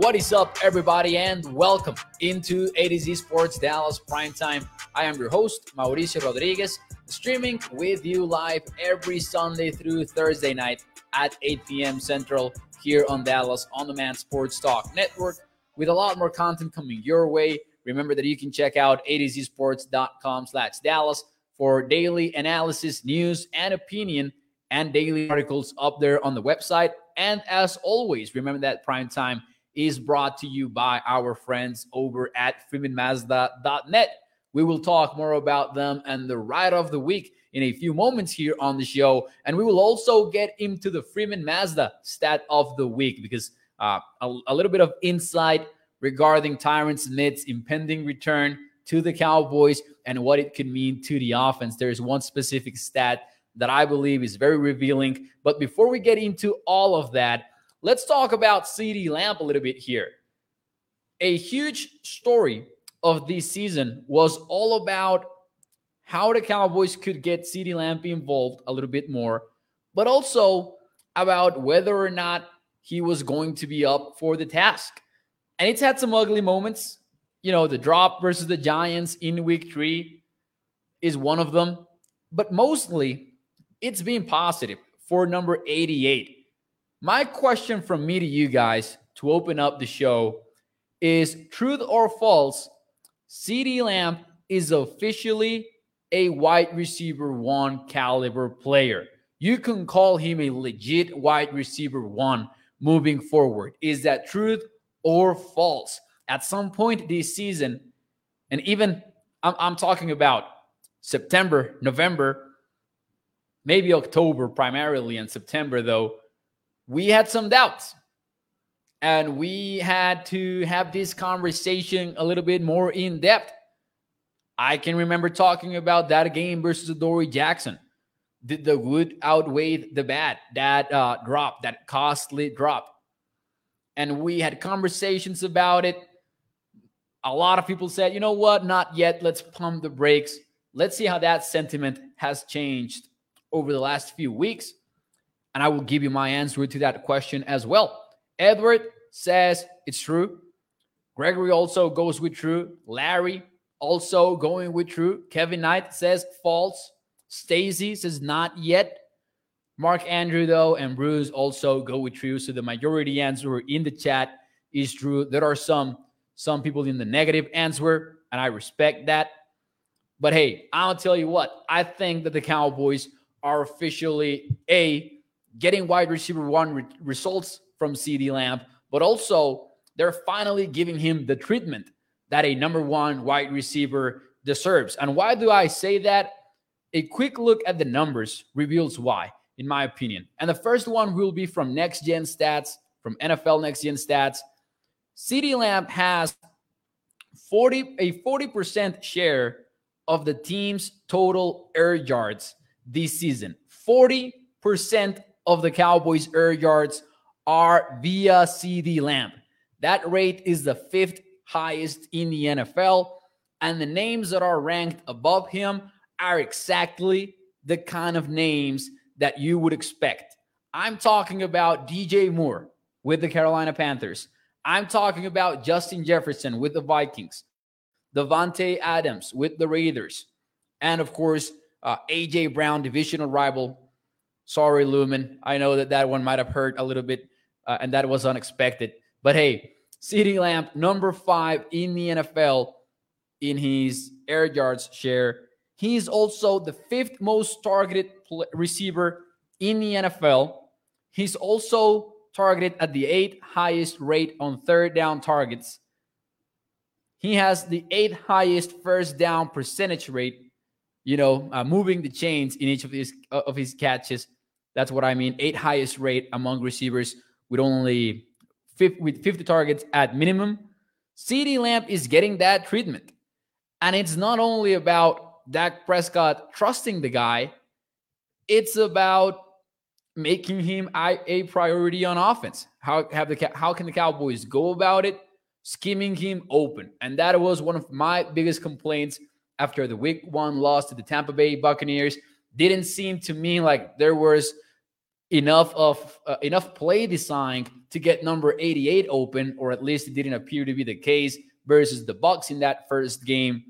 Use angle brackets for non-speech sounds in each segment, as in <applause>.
What is up, everybody, and welcome into A to Z Sports Dallas Primetime. I am your host, Mauricio Rodriguez, streaming with you live every Sunday through Thursday night at 8 p.m. Central here on Dallas On Demand Sports Talk Network with a lot more content coming your way. Remember that you can check out A to Z Sports.com slash Dallas for daily analysis, news, and opinion, and daily articles up there on the website. And as always, remember that Primetime is brought to you by our friends over at freemanmazda.net. We will talk more about them and the ride of the week in a few moments here on the show. And we will also get into the Freeman Mazda stat of the week because uh, a, a little bit of insight regarding Tyron Smith's impending return to the Cowboys and what it could mean to the offense. There's one specific stat that I believe is very revealing. But before we get into all of that, Let's talk about CeeDee Lamb a little bit here. A huge story of this season was all about how the Cowboys could get CeeDee Lamb involved a little bit more, but also about whether or not he was going to be up for the task. And it's had some ugly moments. You know, the drop versus the Giants in week three is one of them, but mostly it's been positive for number 88. My question from me to you guys to open up the show is truth or false? CeeDee Lamb is officially a wide receiver one caliber player. You can call him a legit wide receiver one moving forward. Is that truth or false? At some point this season, and even I'm, I'm talking about September, November, maybe October primarily, and September though we had some doubts and we had to have this conversation a little bit more in depth. I can remember talking about that game versus Dory Jackson. Did the good outweigh the bad? That uh, drop, that costly drop. And we had conversations about it. A lot of people said, you know what, not yet. Let's pump the brakes. Let's see how that sentiment has changed over the last few weeks and I will give you my answer to that question as well. Edward says it's true. Gregory also goes with true. Larry also going with true. Kevin Knight says false. Stacy says not yet. Mark Andrew, though, and Bruce also go with true. So the majority answer in the chat is true. There are some some people in the negative answer, and I respect that. But hey, I'll tell you what, I think that the Cowboys are officially a getting wide receiver one re- results from CeeDee Lamb, but also they're finally giving him the treatment that a number one wide receiver deserves. And why do I say that? A quick look at the numbers reveals why, in my opinion. And the first one will be from Next Gen Stats, from NFL Next Gen Stats. CeeDee Lamb has 40 a 40% share of the team's total air yards this season. 40% of the Cowboys' air yards are via CeeDee Lamb. That rate is the fifth highest in the NFL. And the names that are ranked above him are exactly the kind of names that you would expect. I'm talking about DJ Moore with the Carolina Panthers. I'm talking about Justin Jefferson with the Vikings, Davante Adams with the Raiders, and of course, uh, AJ Brown, divisional rival Sorry, Lumen. I know that that one might have hurt a little bit, uh, and that was unexpected. But hey, CeeDee Lamb, number five in the NFL in his air yards share. He's also the fifth most targeted receiver in the NFL. He's also targeted at the eighth highest rate on third down targets. He has the eighth highest first down percentage rate you know, uh, moving the chains in each of his uh, of his catches. That's what I mean. Eight highest rate among receivers with only 50, with 50 targets at minimum. CeeDee Lamb is getting that treatment. And it's not only about Dak Prescott trusting the guy, it's about making him a priority on offense. How have the how can the Cowboys go about it? Skimming him open. And that was one of my biggest complaints after the week 1 loss to the Tampa Bay Buccaneers. Didn't seem to me like there was enough of uh, enough play design to get number 88 open or at least it didn't appear to be the case versus the Bucs in that first game.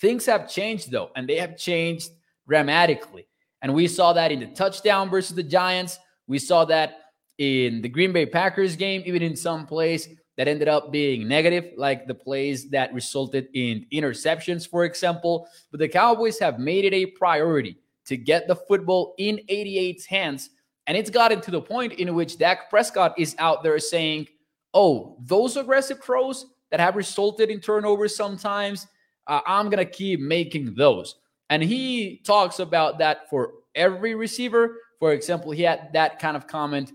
Things have changed though, and they have changed dramatically. And we saw that in the touchdown versus the Giants. We saw that in the Green Bay Packers game, even in some plays that ended up being negative, like the plays that resulted in interceptions, for example. But the Cowboys have made it a priority to get the football in 88's hands. And it's gotten to the point in which Dak Prescott is out there saying, oh, those aggressive throws that have resulted in turnovers sometimes, uh, I'm going to keep making those. And he talks about that for every receiver. For example, he had that kind of comment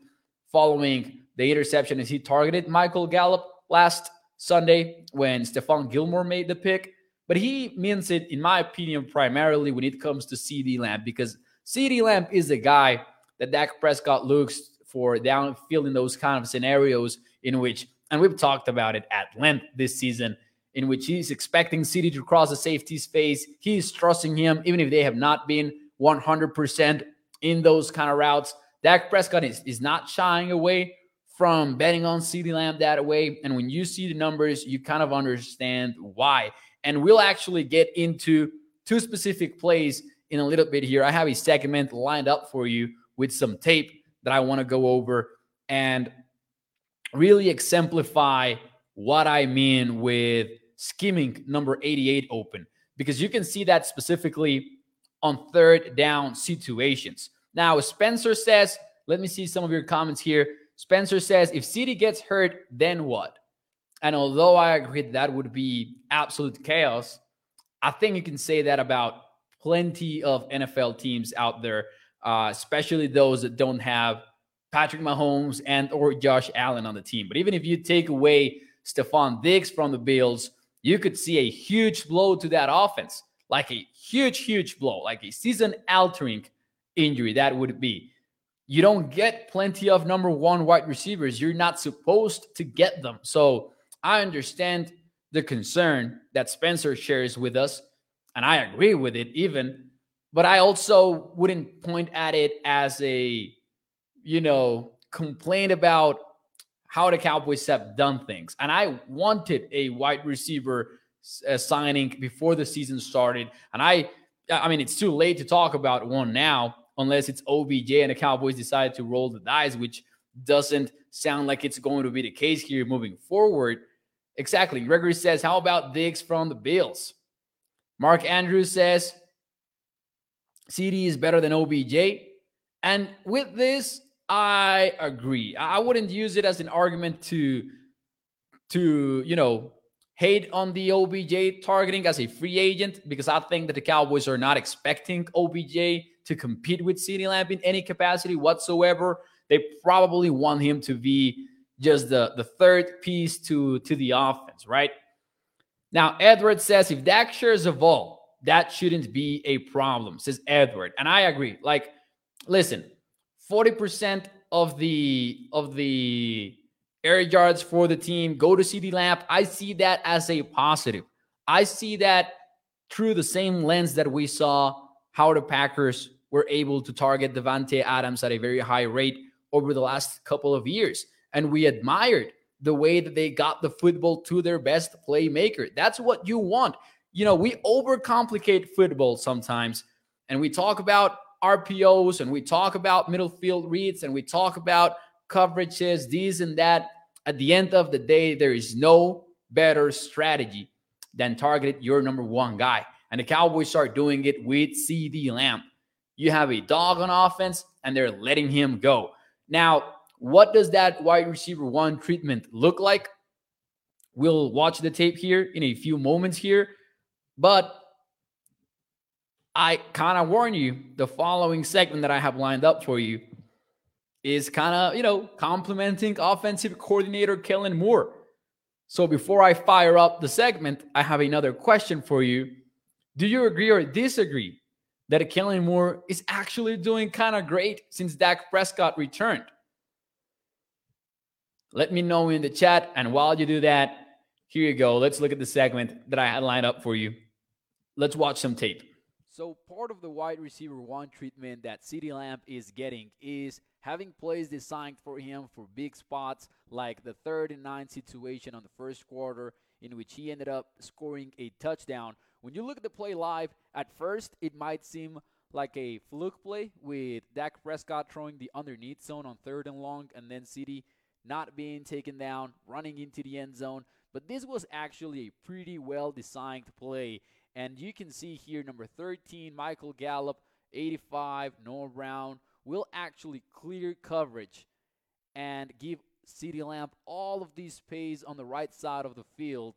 following the interception as he targeted Michael Gallup last Sunday when Stephon Gilmore made the pick. But he means it, in my opinion, primarily when it comes to CeeDee Lamb, because CeeDee Lamb is the guy that Dak Prescott looks for downfield in those kind of scenarios in which, and we've talked about it at length this season, in which he's expecting CeeDee to cross the safety's face. He's trusting him, even if they have not been 100% in those kind of routes. Dak Prescott is, is not shying away from betting on CeeDee Lamb that way. And when you see the numbers, you kind of understand why. And we'll actually get into two specific plays in a little bit here. I have a segment lined up for you with some tape that I want to go over and really exemplify what I mean with scheming number 88 open because you can see that specifically on third down situations. Now, Spencer says, let me see some of your comments here. Spencer says, if CeeDee gets hurt, then what? And although I agree that, would be absolute chaos, I think you can say that about plenty of NFL teams out there, uh, especially those that don't have Patrick Mahomes and or Josh Allen on the team. But even if you take away Stefon Diggs from the Bills, you could see a huge blow to that offense, like a huge, huge blow, like a season altering injury that would be. You don't get plenty of number one wide receivers. You're not supposed to get them. So I understand the concern that Spencer shares with us, and I agree with it even. But I also wouldn't point at it as a, you know, complaint about how the Cowboys have done things. And I wanted a wide receiver uh, signing before the season started. And I, I mean, it's too late to talk about one now, unless it's OBJ and the Cowboys decide to roll the dice, which doesn't sound like it's going to be the case here moving forward. Exactly. Gregory says, How about Diggs from the Bills? Mark Andrews says, CeeDee is better than OBJ. And with this, I agree. I wouldn't use it as an argument to to, you know, hate on the OBJ targeting as a free agent because I think that the Cowboys are not expecting OBJ to compete with CeeDee Lamb in any capacity whatsoever. They probably want him to be just the, the third piece to, to the offense, right? Now, Edward says if Dak shares a ball, that shouldn't be a problem, says Edward. And I agree. Like, listen, 40% of the of the air yards for the team go to CeeDee Lamb. I see that as a positive. I see that through the same lens that we saw how the Packers were able to target Davante Adams at a very high rate over the last couple of years. And we admired the way that they got the football to their best playmaker. That's what you want. You know, we overcomplicate football sometimes and we talk about RPOs and we talk about middle field reads and we talk about coverages, these and that. At the end of the day, there is no better strategy than target your number one guy. And the Cowboys are doing it with CeeDee Lamb. You have a dog on offense and they're letting him go. Now, what does that wide receiver one treatment look like? We'll watch the tape here in a few moments here. But I kind of warn you the following segment that I have lined up for you is kind of, you know, complimenting offensive coordinator Kellen Moore. So before I fire up the segment, I have another question for you. Do you agree or disagree that Kellen Moore is actually doing kind of great since Dak Prescott returned? Let me know in the chat. And while you do that, here you go. Let's look at the segment that I had lined up for you. Let's watch some tape. So, part of the wide receiver one treatment that CeeDee Lamb is getting is having plays designed for him for big spots, like the third and nine situation on the first quarter, in which he ended up scoring a touchdown. When you look at the play live, at first it might seem like a fluke play with Dak Prescott throwing the underneath zone on third and long, and then CeeDee not being taken down, running into the end zone. But this was actually a pretty well designed play. And you can see here number 13, Michael Gallup, 85, Noah Brown will actually clear coverage and give CeeDee Lamb all of these space on the right side of the field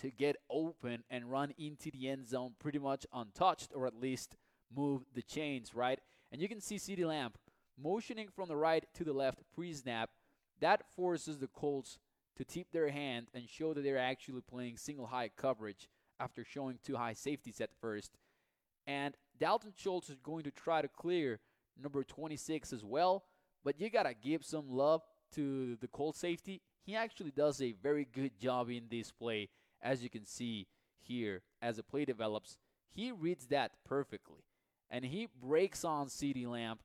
to get open and run into the end zone pretty much untouched or at least move the chains, right? And you can see CeeDee Lamb motioning from the right to the left pre-snap that forces the Colts to tip their hand and show that they're actually playing single high coverage after showing two high safeties at first. And Dalton Schultz is going to try to clear number 26 as well, but you got to give some love to the Colts safety. He actually does a very good job in this play, as you can see here as the play develops. He reads that perfectly, and he breaks on CeeDee Lamb,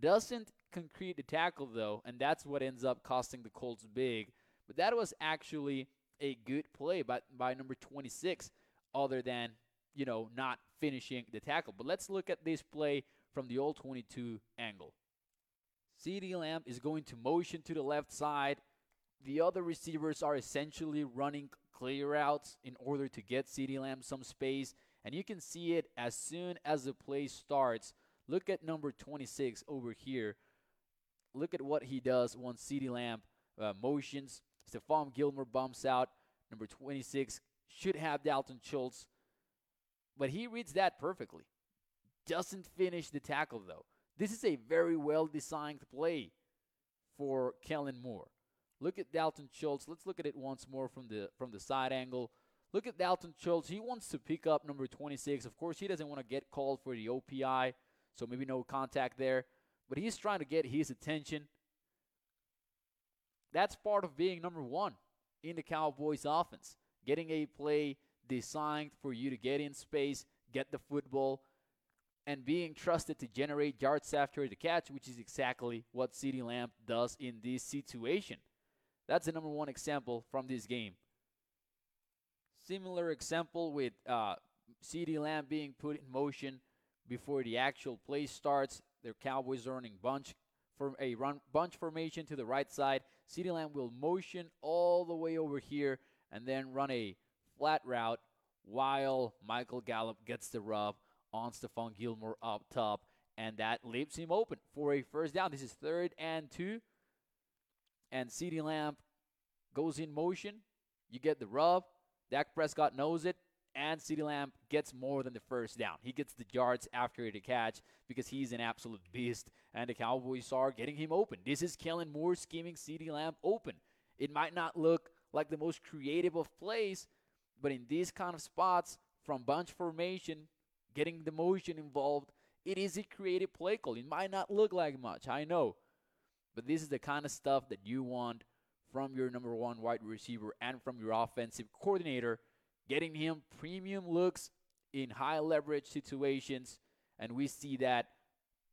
doesn't concrete the tackle though, and that's what ends up costing the Colts big. But that was actually a good play by by number 26, other than you know not finishing the tackle. But let's look at this play from the old 22 angle. CeeDee Lamb is going to motion to the left side. The other receivers are essentially running clear outs in order to get CeeDee Lamb some space. And you can see it as soon as the play starts. Look at number 26 over here look at what he does once CeeDee Lamb uh, motions. Stephon Gilmore bumps out. Number 26 should have Dalton Schultz. But he reads that perfectly. Doesn't finish the tackle, though. This is a very well designed play for Kellen Moore. Look at Dalton Schultz. Let's look at it once more from the from the side angle. Look at Dalton Schultz. He wants to pick up number 26. Of course, he doesn't want to get called for the OPI, so maybe no contact there but he's trying to get his attention. That's part of being number one in the Cowboys offense. Getting a play designed for you to get in space, get the football, and being trusted to generate yards after the catch, which is exactly what CeeDee Lamb does in this situation. That's the number one example from this game. Similar example with uh, CeeDee Lamb being put in motion before the actual play starts. Their Cowboys are running bunch for a run bunch formation to the right side. CeeDee Lamb will motion all the way over here and then run a flat route while Michael Gallup gets the rub on Stephon Gilmore up top, and that leaves him open for a first down. This is third and two, and CeeDee Lamb goes in motion. You get the rub. Dak Prescott knows it and CeeDee Lamb gets more than the first down. He gets the yards after the catch because he's an absolute beast, and the Cowboys are getting him open. This is Kellen Moore scheming CeeDee Lamb open. It might not look like the most creative of plays, but in these kind of spots, from bunch formation, getting the motion involved, it is a creative play call. It might not look like much, I know, but this is the kind of stuff that you want from your number one wide receiver and from your offensive coordinator getting him premium looks in high leverage situations. And we see that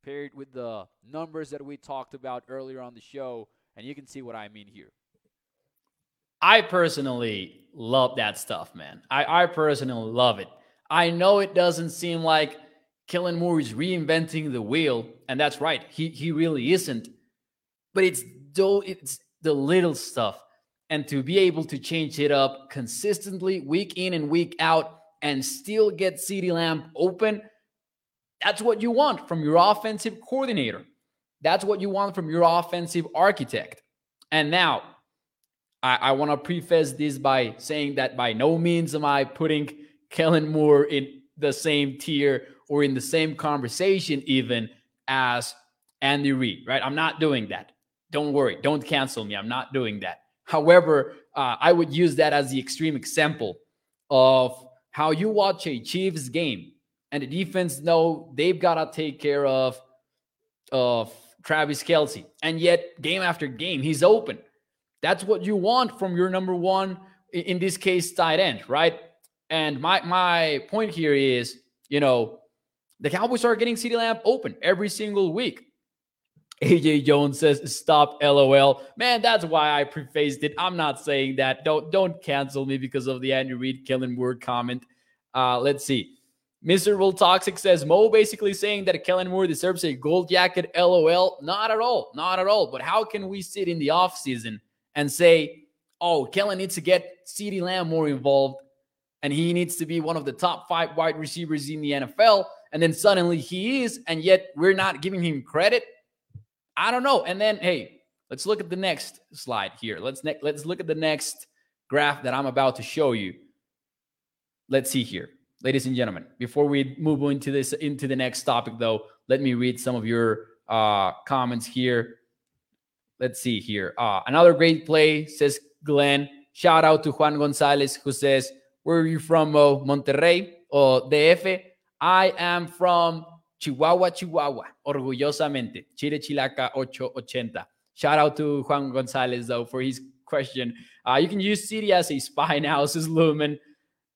paired with the numbers that we talked about earlier on the show. And you can see what I mean here. I personally love that stuff, man. I, I personally love it. I know it doesn't seem like Kellen Moore is reinventing the wheel, and that's right. He he really isn't. But it's it's the little stuff and to be able to change it up consistently week in and week out and still get CeeDee Lamb open, that's what you want from your offensive coordinator. That's what you want from your offensive architect. And now, I, I want to preface this by saying that by no means am I putting Kellen Moore in the same tier or in the same conversation even as Andy Reid, right? I'm not doing that. Don't worry. Don't cancel me. I'm not doing that. However, uh, I would use that as the extreme example of how you watch a Chiefs game and the defense know they've got to take care of of Travis Kelce, and yet game after game he's open. That's what you want from your number one, in this case, tight end, right? And my my point here is, you know, the Cowboys are getting CeeDee Lamb open every single week. AJ Jones says, "Stop, LOL." Man, that's why I prefaced it. I'm not saying that. Don't don't cancel me because of the Andrew Reid Kellen Moore comment. Uh, let's see. Miserable Toxic says Mo basically saying that Kellen Moore deserves a gold jacket. LOL. Not at all. Not at all. But how can we sit in the offseason and say, oh, Kellen needs to get CeeDee Lamb more involved and he needs to be one of the top five wide receivers in the NFL? And then suddenly he is, and yet we're not giving him credit. I don't know. And then, hey, let's look at the next slide here. Let's ne- let's look at the next graph that I'm about to show you. Let's see here, ladies and gentlemen. Before we move into this into the next topic, though, let me read some of your uh, comments here. Let's see here. Uh, another great play says Glenn. Shout out to Juan Gonzalez who says, "Where are you from, Mo? Monterrey or DF?" I am from Chihuahua, Chihuahua, orgullosamente. Chile Chilaca 880. Shout out to Juan Gonzalez, though, for his question. Uh, you can use CeeDee as a spy now, <laughs> says Lumen.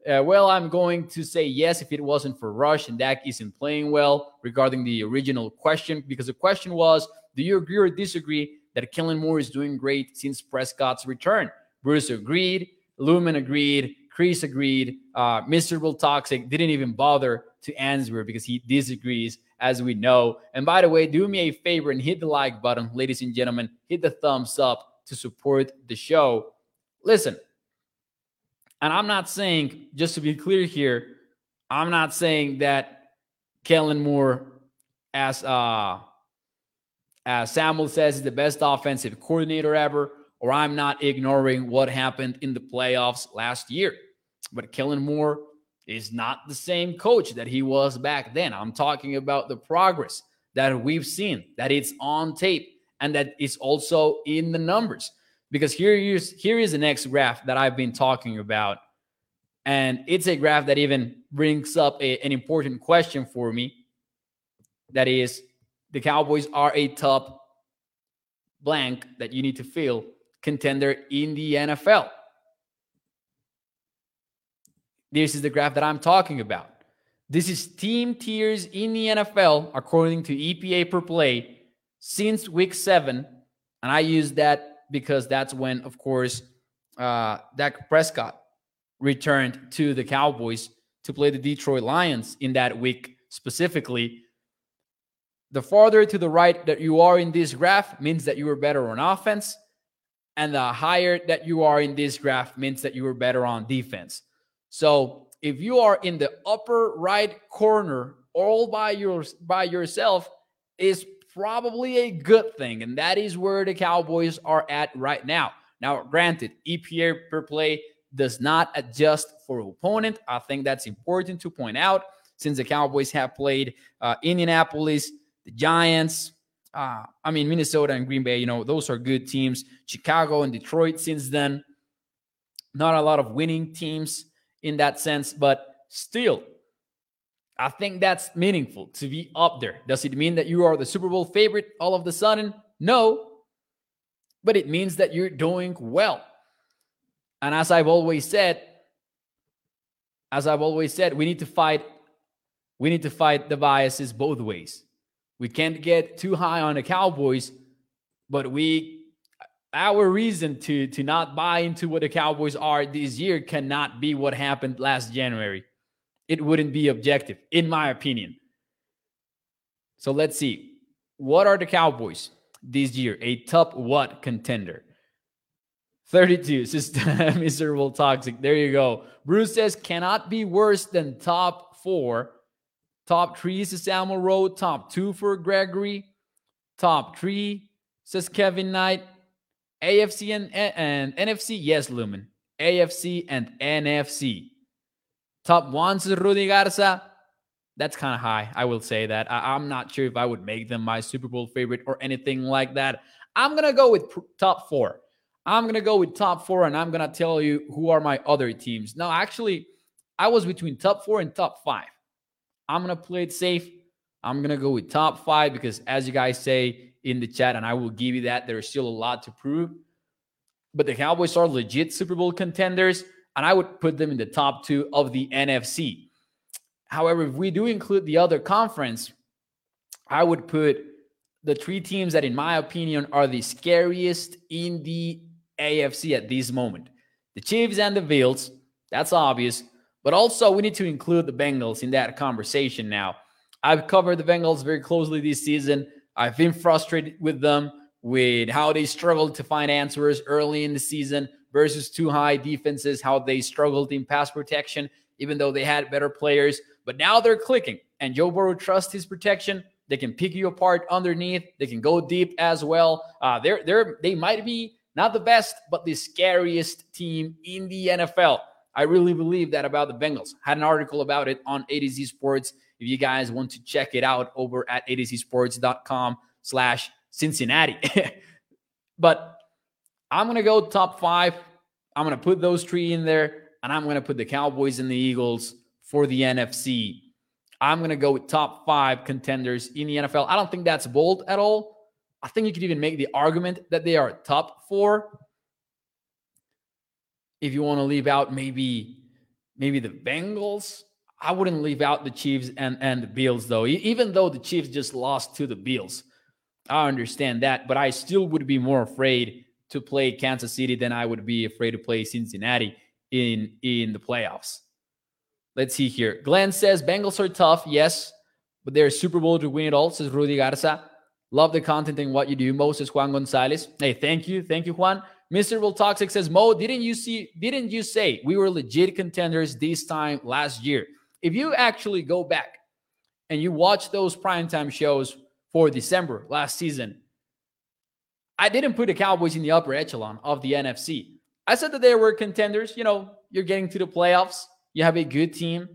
Uh, well, I'm going to say yes if it wasn't for Rush and Dak isn't playing well regarding the original question, because the question was Do you agree or disagree that Kellen Moore is doing great since Prescott's return? Bruce agreed, Lumen agreed, Chris agreed, uh, Miserable Toxic didn't even bother to answer because he disagrees, as we know. And by the way, do me a favor and hit the like button, ladies and gentlemen. Hit the thumbs up to support the show. Listen, and I'm not saying, just to be clear here, I'm not saying that Kellen Moore, as uh, as Samuel says, is the best offensive coordinator ever, or I'm not ignoring what happened in the playoffs last year. But Kellen Moore is not the same coach that he was back then. I'm talking about the progress that we've seen, that it's on tape, and that it's also in the numbers. Because here is here is the next graph that I've been talking about, and it's a graph that even brings up a, an important question for me. That is, the Cowboys are a top blank that you need to fill contender in the NFL. This is the graph that I'm talking about. This is team tiers in the NFL according to EPA per play since week seven. And I use that because that's when, of course, uh, Dak Prescott returned to the Cowboys to play the Detroit Lions in that week specifically. The farther to the right that you are in this graph means that you are better on offense. And the higher that you are in this graph means that you are better on defense. So if you are in the upper right corner all by your by yourself, is probably a good thing, and that is where the Cowboys are at right now. Now, granted, EPA per play does not adjust for opponent. I think that's important to point out since the Cowboys have played uh, Indianapolis, the Giants. Uh, I mean, Minnesota and Green Bay, you know, those are good teams. Chicago and Detroit since then. Not a lot of winning teams in that sense, but still, I think that's meaningful to be up there. Does it mean that you are the Super Bowl favorite all of the sudden? No, but it means that you're doing well. And as I've always said, as I've always said, we need to fight. We need to fight the biases both ways. We can't get too high on the Cowboys, but we our reason to to not buy into what the Cowboys are this year cannot be what happened last January. It wouldn't be objective, in my opinion. So let's see. What are the Cowboys this year? A top what contender? 32, <laughs> system miserable toxic. There you go. Bruce says cannot be worse than top four. Top three is Samuel Rowe. Top two for Gregory. Top three says Kevin Knight. AFC and, and NFC? Yes, Lumen. AFC and NFC. Top one's is Rudy Garza. that's kind of high. I will say that. I, am not sure if I would make them my Super Bowl favorite or anything like that. I'm going to go with pr- top four. I'm going to go with top four, and I'm going to tell you who are my other teams. Now, actually, I was between top four and top five. I'm going to play it safe. I'm going to go with top five because, as you guys say in the chat, and I will give you that, there's still a lot to prove. But the Cowboys are legit Super Bowl contenders, and I would put them in the top two of the NFC. However, if we do include the other conference, I would put the three teams that, in my opinion, are the scariest in the AFC at this moment the Chiefs and the Bills. That's obvious. But also, we need to include the Bengals in that conversation now. I've covered the Bengals very closely this season. I've been frustrated with them, with how they struggled to find answers early in the season versus two high defenses, how they struggled in pass protection, even though they had better players. But now they're clicking, and Joe Burrow trusts his protection. They can pick you apart underneath. They can go deep as well. Uh, they're they're they might be not the best, but the scariest team in the NFL. I really believe that about the Bengals. Had an article about it on A to Z Sports. If you guys want to check it out over at a to z sports.com slash Cincinnati. <laughs> but I'm gonna go top five. I'm gonna put those three in there, and I'm gonna put the Cowboys and the Eagles for the NFC. I'm going to go with top five contenders in the NFL. I don't think that's bold at all. I think you could even make the argument that they are top four. If you want to leave out maybe maybe the Bengals, I wouldn't leave out the Chiefs and, and the Bills, though. Even though the Chiefs just lost to the Bills, I understand that, but I still would be more afraid to play Kansas City than I would be afraid to play Cincinnati in in the playoffs. Let's see here. Glenn says Bengals are tough, yes, but they're Super Bowl to win it all, says Rudy Garza. Love the content and what you do. Mo says Juan Gonzalez. Hey, thank you. Thank you, Juan. Mr. Will Toxic says, Mo, didn't you see, didn't you say we were legit contenders this time last year? If you actually go back and you watch those primetime shows for December last season, I didn't put the Cowboys in the upper echelon of the NFC. I said that they were contenders. You know, you're getting to the playoffs. You have a good team.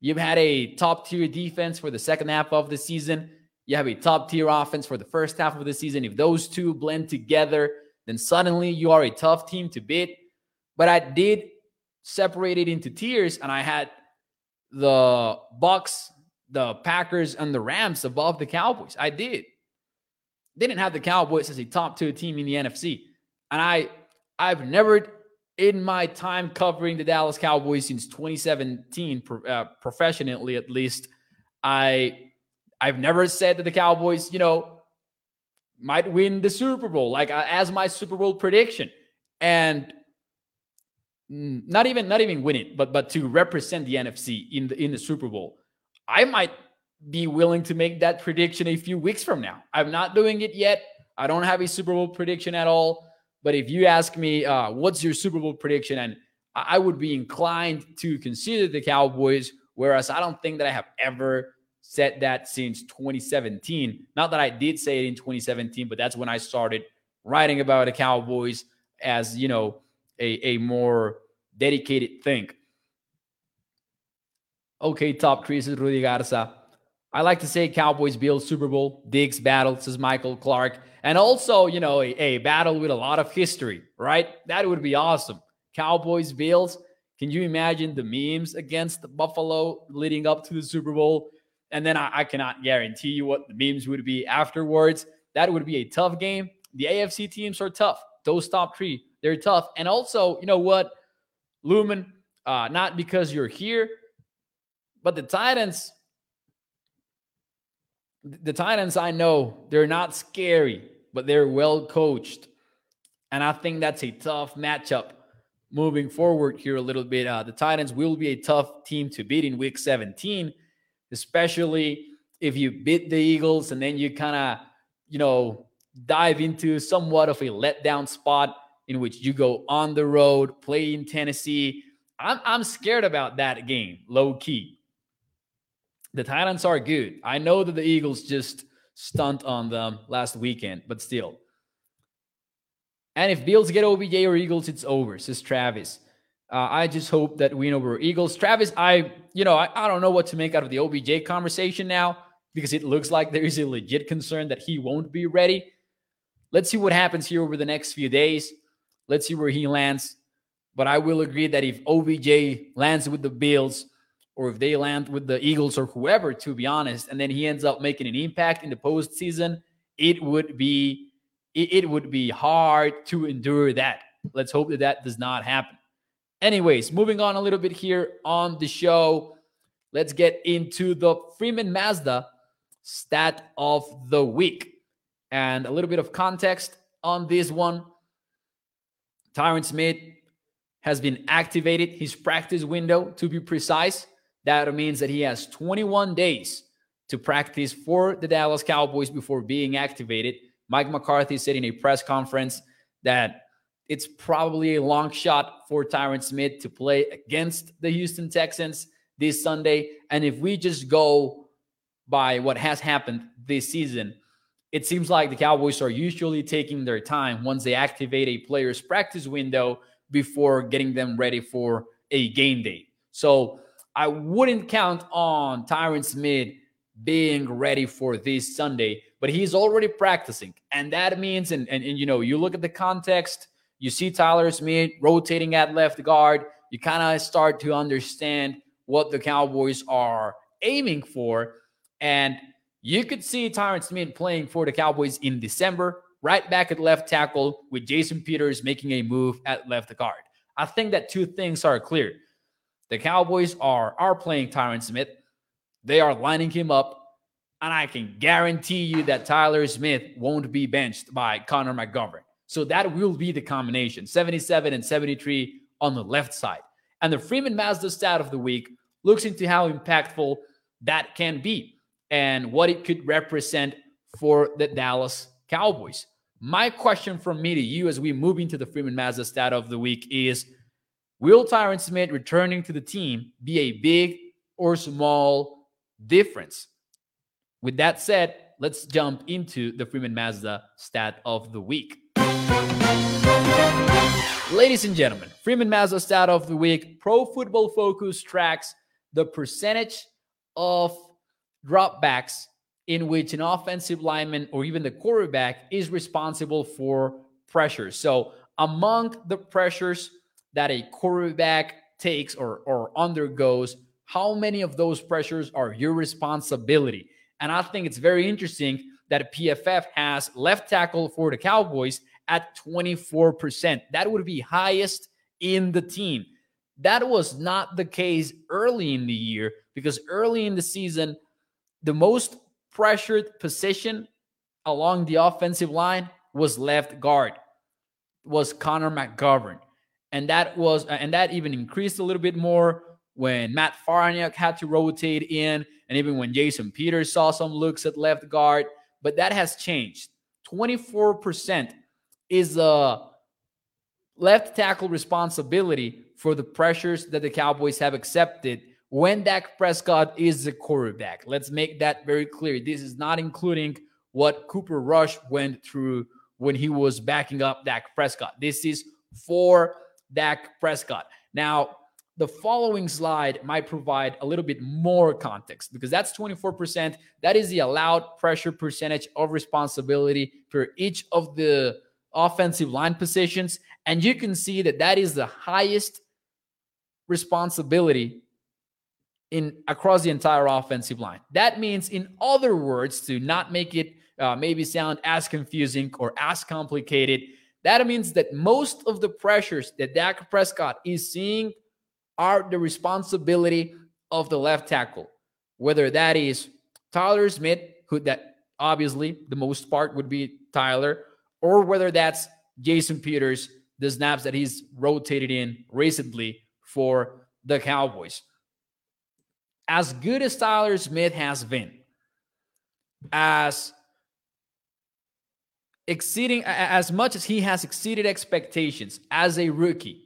You've had a top tier defense for the second half of the season. You have a top tier offense for the first half of the season. If those two blend together, then suddenly you are a tough team to beat. But I did separate it into tiers, and I had the Bucs, the Packers, and the Rams above the Cowboys. I did. They didn't have the Cowboys as a top two team in the NFC. And I I've never in my time covering the Dallas Cowboys since 2017, uh, professionally at least, I I've never said that the Cowboys, you know, might win the Super Bowl, like uh, as my Super Bowl prediction, and not even not even win it, but but to represent the NFC in the in the Super Bowl. I might be willing to make that prediction a few weeks from now. I'm not doing it yet. I don't have a Super Bowl prediction at all. But if you ask me, uh, what's your Super Bowl prediction? And I would be inclined to consider the Cowboys, whereas I don't think that I have ever said that since 2017. Not that I did say it in 2017, but that's when I started writing about the Cowboys as, you know, a, a more dedicated thing. Okay, top three is Rudy Garza. I like to say Cowboys Bills Super Bowl, Diggs battle, says Michael Clark. And also, you know, a, a battle with a lot of history, right? That would be awesome. Cowboys Bills. Can you imagine the memes against Buffalo leading up to the Super Bowl? And then I, I cannot guarantee you what the memes would be afterwards. That would be a tough game. The AFC teams are tough. Those top three, they're tough. And also, you know what, Lumen, uh, not because you're here, but the Titans, the Titans, I know they're not scary, but they're well coached. And I think that's a tough matchup moving forward here a little bit. Uh, the Titans will be a tough team to beat in week 17, especially if you beat the Eagles and then you kind of, you know, dive into somewhat of a letdown spot in which you go on the road, play in Tennessee. I'm, I'm scared about that game, low key. The Titans are good. I know that the Eagles just stunt on them last weekend, but still. And if Bills get OBJ or Eagles, it's over, says Travis. Uh, I just hope that we know we're Eagles. Travis, I, you know, I, I don't know what to make out of the OBJ conversation now because it looks like there is a legit concern that he won't be ready. Let's see what happens here over the next few days. Let's see where he lands. But I will agree that if OBJ lands with the Bills or if they land with the Eagles or whoever, to be honest, and then he ends up making an impact in the postseason, it would be it, would be hard to endure that. Let's hope that that does not happen. Anyways, moving on a little bit here on the show, let's get into the Freeman Mazda stat of the week. And a little bit of context on this one. Tyron Smith has been activated, his practice window to be precise. That means that he has 21 days to practice for the Dallas Cowboys before being activated. Mike McCarthy said in a press conference that it's probably a long shot for Tyron Smith to play against the Houston Texans this Sunday. And if we just go by what has happened this season, it seems like the Cowboys are usually taking their time once they activate a player's practice window before getting them ready for a game day. So I wouldn't count on Tyron Smith being ready for this Sunday, but he's already practicing. And that means, and, and, and you know, you look at the context you see Tyler Smith rotating at left guard. You kind of start to understand what the Cowboys are aiming for. And you could see Tyron Smith playing for the Cowboys in December, right back at left tackle with Jason Peters making a move at left guard. I think that two things are clear. The Cowboys are, are playing Tyron Smith. They are lining him up. And I can guarantee you that Tyler Smith won't be benched by Connor McGovern. So that will be the combination 77 and 73 on the left side. And the Freeman Mazda stat of the week looks into how impactful that can be and what it could represent for the Dallas Cowboys. My question from me to you as we move into the Freeman Mazda stat of the week is Will Tyron Smith returning to the team be a big or small difference? With that said, let's jump into the Freeman Mazda stat of the week. Ladies and gentlemen, Freeman Mazda stat of the week. Pro Football Focus tracks the percentage of dropbacks in which an offensive lineman or even the quarterback is responsible for pressures. So, among the pressures that a quarterback takes or, or undergoes, how many of those pressures are your responsibility? And I think it's very interesting that PFF has left tackle for the Cowboys at 24%. That would be highest in the team. That was not the case early in the year because early in the season, the most pressured position along the offensive line was left guard, was Connor McGovern. And that was and that even increased a little bit more when Matt Farniok had to rotate in, and even when Jason Peters saw some looks at left guard. But that has changed. 24% is a left tackle responsibility for the pressures that the Cowboys have accepted when Dak Prescott is the quarterback. Let's make that very clear. This is not including what Cooper Rush went through when he was backing up Dak Prescott. This is for Dak Prescott. Now, the following slide might provide a little bit more context because that's 24%. That is the allowed pressure percentage of responsibility for each of the offensive line positions. And you can see that that is the highest responsibility in across the entire offensive line. That means, in other words, to not make it uh, maybe sound as confusing or as complicated, that means that most of the pressures that Dak Prescott is seeing are the responsibility of the left tackle, whether that is Tyler Smith, who that obviously the most part would be Tyler, or whether that's Jason Peters, the snaps that he's rotated in recently for the Cowboys. As good as Tyler Smith has been, as exceeding as much as he has exceeded expectations as a rookie,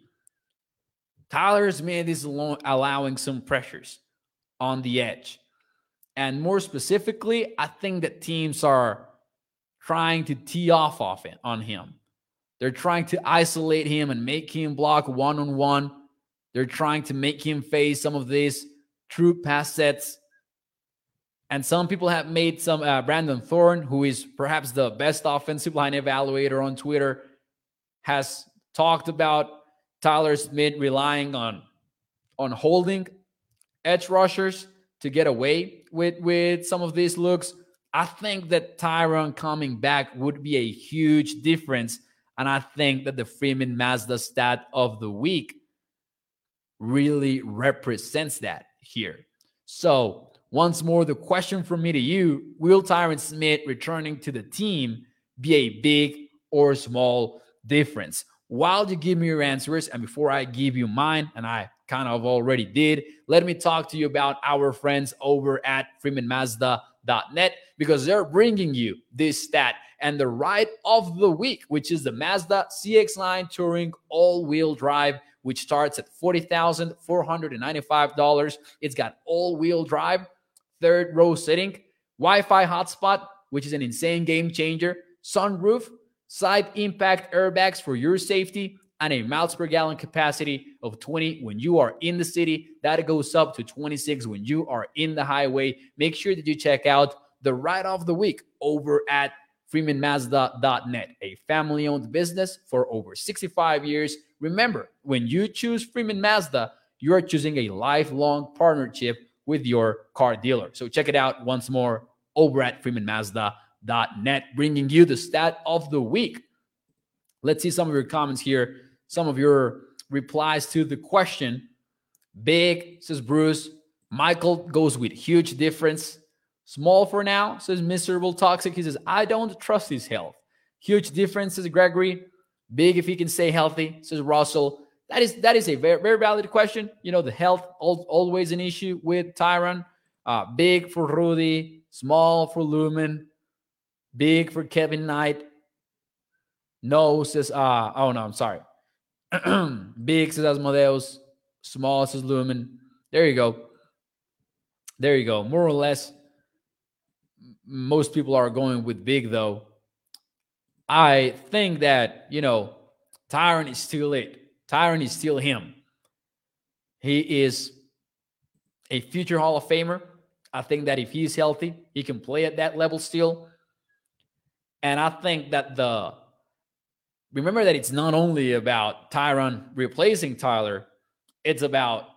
Tyler Smith is allowing some pressures on the edge. And more specifically, I think that teams are trying to tee off off it on him. They're trying to isolate him and make him block one on one. They're trying to make him face some of these true pass sets. And some people have made some uh, Brandon Thorn, who is perhaps the best offensive line evaluator on Twitter, has talked about Tyler Smith relying on on holding edge rushers to get away with with some of these looks. I think that Tyron coming back would be a huge difference. And I think that the Freeman Mazda stat of the week really represents that here. So, once more, the question from me to you will Tyron Smith returning to the team be a big or small difference? While you give me your answers, and before I give you mine, and I kind of already did, let me talk to you about our friends over at FreemanMazda.net because they're bringing you this stat and the ride of the week, which is the Mazda CX9 Touring all wheel drive, which starts at $40,495. It's got all wheel drive, third row sitting, Wi Fi hotspot, which is an insane game changer, sunroof, side impact airbags for your safety, and a miles per gallon capacity of 20 when you are in the city. That goes up to 26 when you are in the highway. Make sure that you check out the ride of the week over at freemanmazda.net, a family owned business for over 65 years. Remember, when you choose Freeman Mazda, you are choosing a lifelong partnership with your car dealer. So check it out once more over at freemanmazda.net, bringing you the stat of the week. Let's see some of your comments here some of your replies to the question. Big, says Bruce. Michael goes with huge difference. Small for now, says Miserable Toxic. He says, I don't trust his health. Huge difference, says Gregory. Big if he can stay healthy, says Russell. That is that is a very, very valid question. You know, the health always an issue with Tyron. Uh, big for Rudy, small for Lumen, big for Kevin Knight. No, says uh oh no, I'm sorry. <clears throat> Big says Asmodeus. Small says Lumen. There you go. There you go. More or less, most people are going with big, though. I think that, you know, Tyron is still it. Tyron is still him. He is a future Hall of Famer. I think that if he's healthy, he can play at that level still. And I think that the remember that it's not only about Tyron replacing Tyler, it's about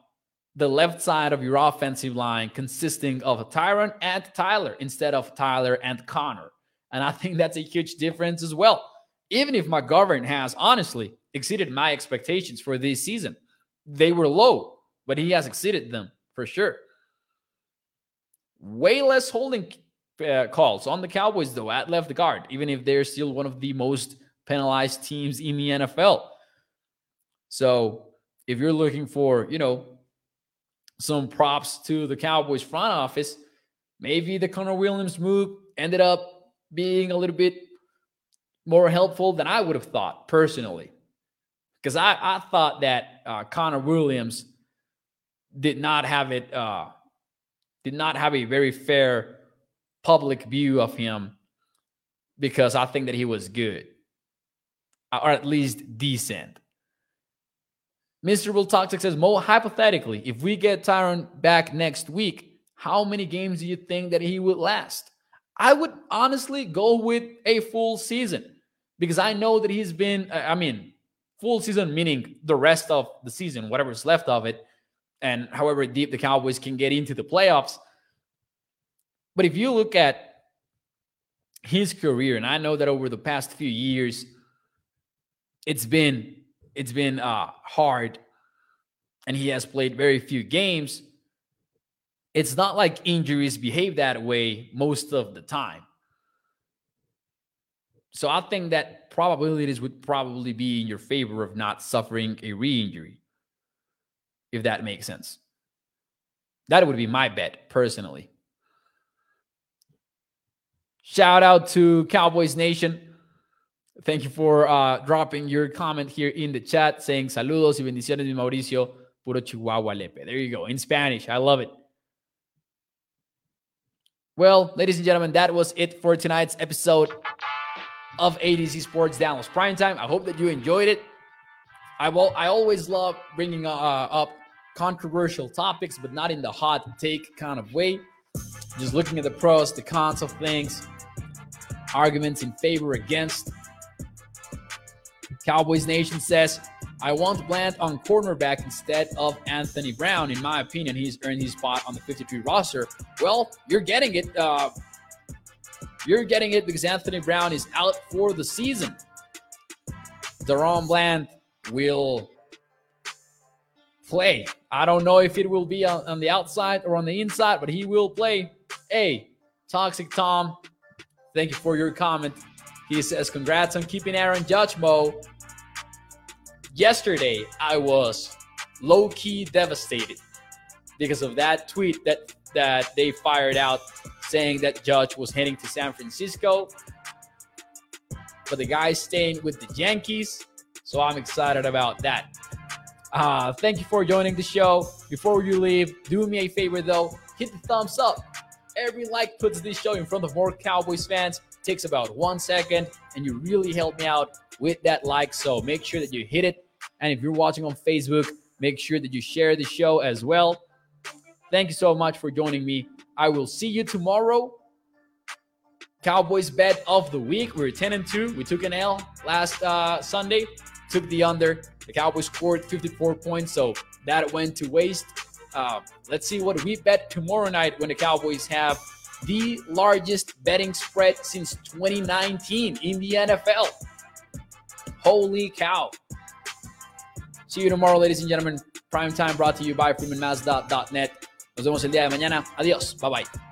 the left side of your offensive line consisting of Tyron and Tyler instead of Tyler and Connor. And I think that's a huge difference as well. Even if McGovern has honestly exceeded my expectations for this season, they were low, but he has exceeded them for sure. Way less holding uh, calls on the Cowboys, though, at left guard, even if they're still one of the most penalized teams in the NFL. So if you're looking for, you know, some props to the Cowboys front office, maybe the Connor Williams move ended up being a little bit more helpful than I would have thought personally. Because I, I thought that uh, Connor Williams did not have it, uh, did not have a very fair public view of him because I think that he was good or at least decent. Miserable Toxic says, Mo, hypothetically, if we get Tyron back next week, how many games do you think that he would last? I would honestly go with a full season because I know that he's been, I mean, full season meaning the rest of the season, whatever's left of it, and however deep the Cowboys can get into the playoffs. But if you look at his career, and I know that over the past few years, it's been it's been uh, hard, and he has played very few games. It's not like injuries behave that way most of the time. So I think that probabilities would probably be in your favor of not suffering a re-injury, if that makes sense. That would be my bet personally. Shout out to Cowboys Nation. Thank you for uh, dropping your comment here in the chat saying saludos y bendiciones mi Mauricio, puro Chihuahua Lepe. There you go, in Spanish. I love it. Well, ladies and gentlemen, that was it for tonight's episode of A to Z Sports Dallas Prime Time. I hope that you enjoyed it. I will. I always love bringing uh, up controversial topics, but not in the hot take kind of way. Just looking at the pros, the cons of things, arguments in favor, against. Cowboys Nation says, I want Bland on cornerback instead of Anthony Brown. In my opinion, he's earned his spot on the 53 roster. Well, you're getting it. Uh, you're getting it because Anthony Brown is out for the season. DaRon Bland will play. I don't know if it will be on, on the outside or on the inside, but he will play. Hey, Toxic Tom, thank you for your comment. He says, Congrats on keeping Aaron Judge, Mo. Yesterday, I was low key devastated because of that tweet that, that they fired out saying that Judge was heading to San Francisco. But the guy's staying with the Yankees. So I'm excited about that. Uh, thank you for joining the show. Before you leave, do me a favor though, hit the thumbs up. Every like puts this show in front of more Cowboys fans. Takes about one second, and you really help me out with that like. So make sure that you hit it. And if you're watching on Facebook, make sure that you share the show as well. Thank you so much for joining me. I will see you tomorrow. Cowboys bet of the week. We're 10 and 2. We took an L last uh, Sunday took the under. The Cowboys scored 54 points, so that went to waste. Uh, let's see what we bet tomorrow night when the Cowboys have the largest betting spread since 2019 in the NFL. Holy cow. See you tomorrow, ladies and gentlemen. Prime time brought to you by FreemanMazda.net. Nos vemos el día de mañana. Adiós. Bye bye.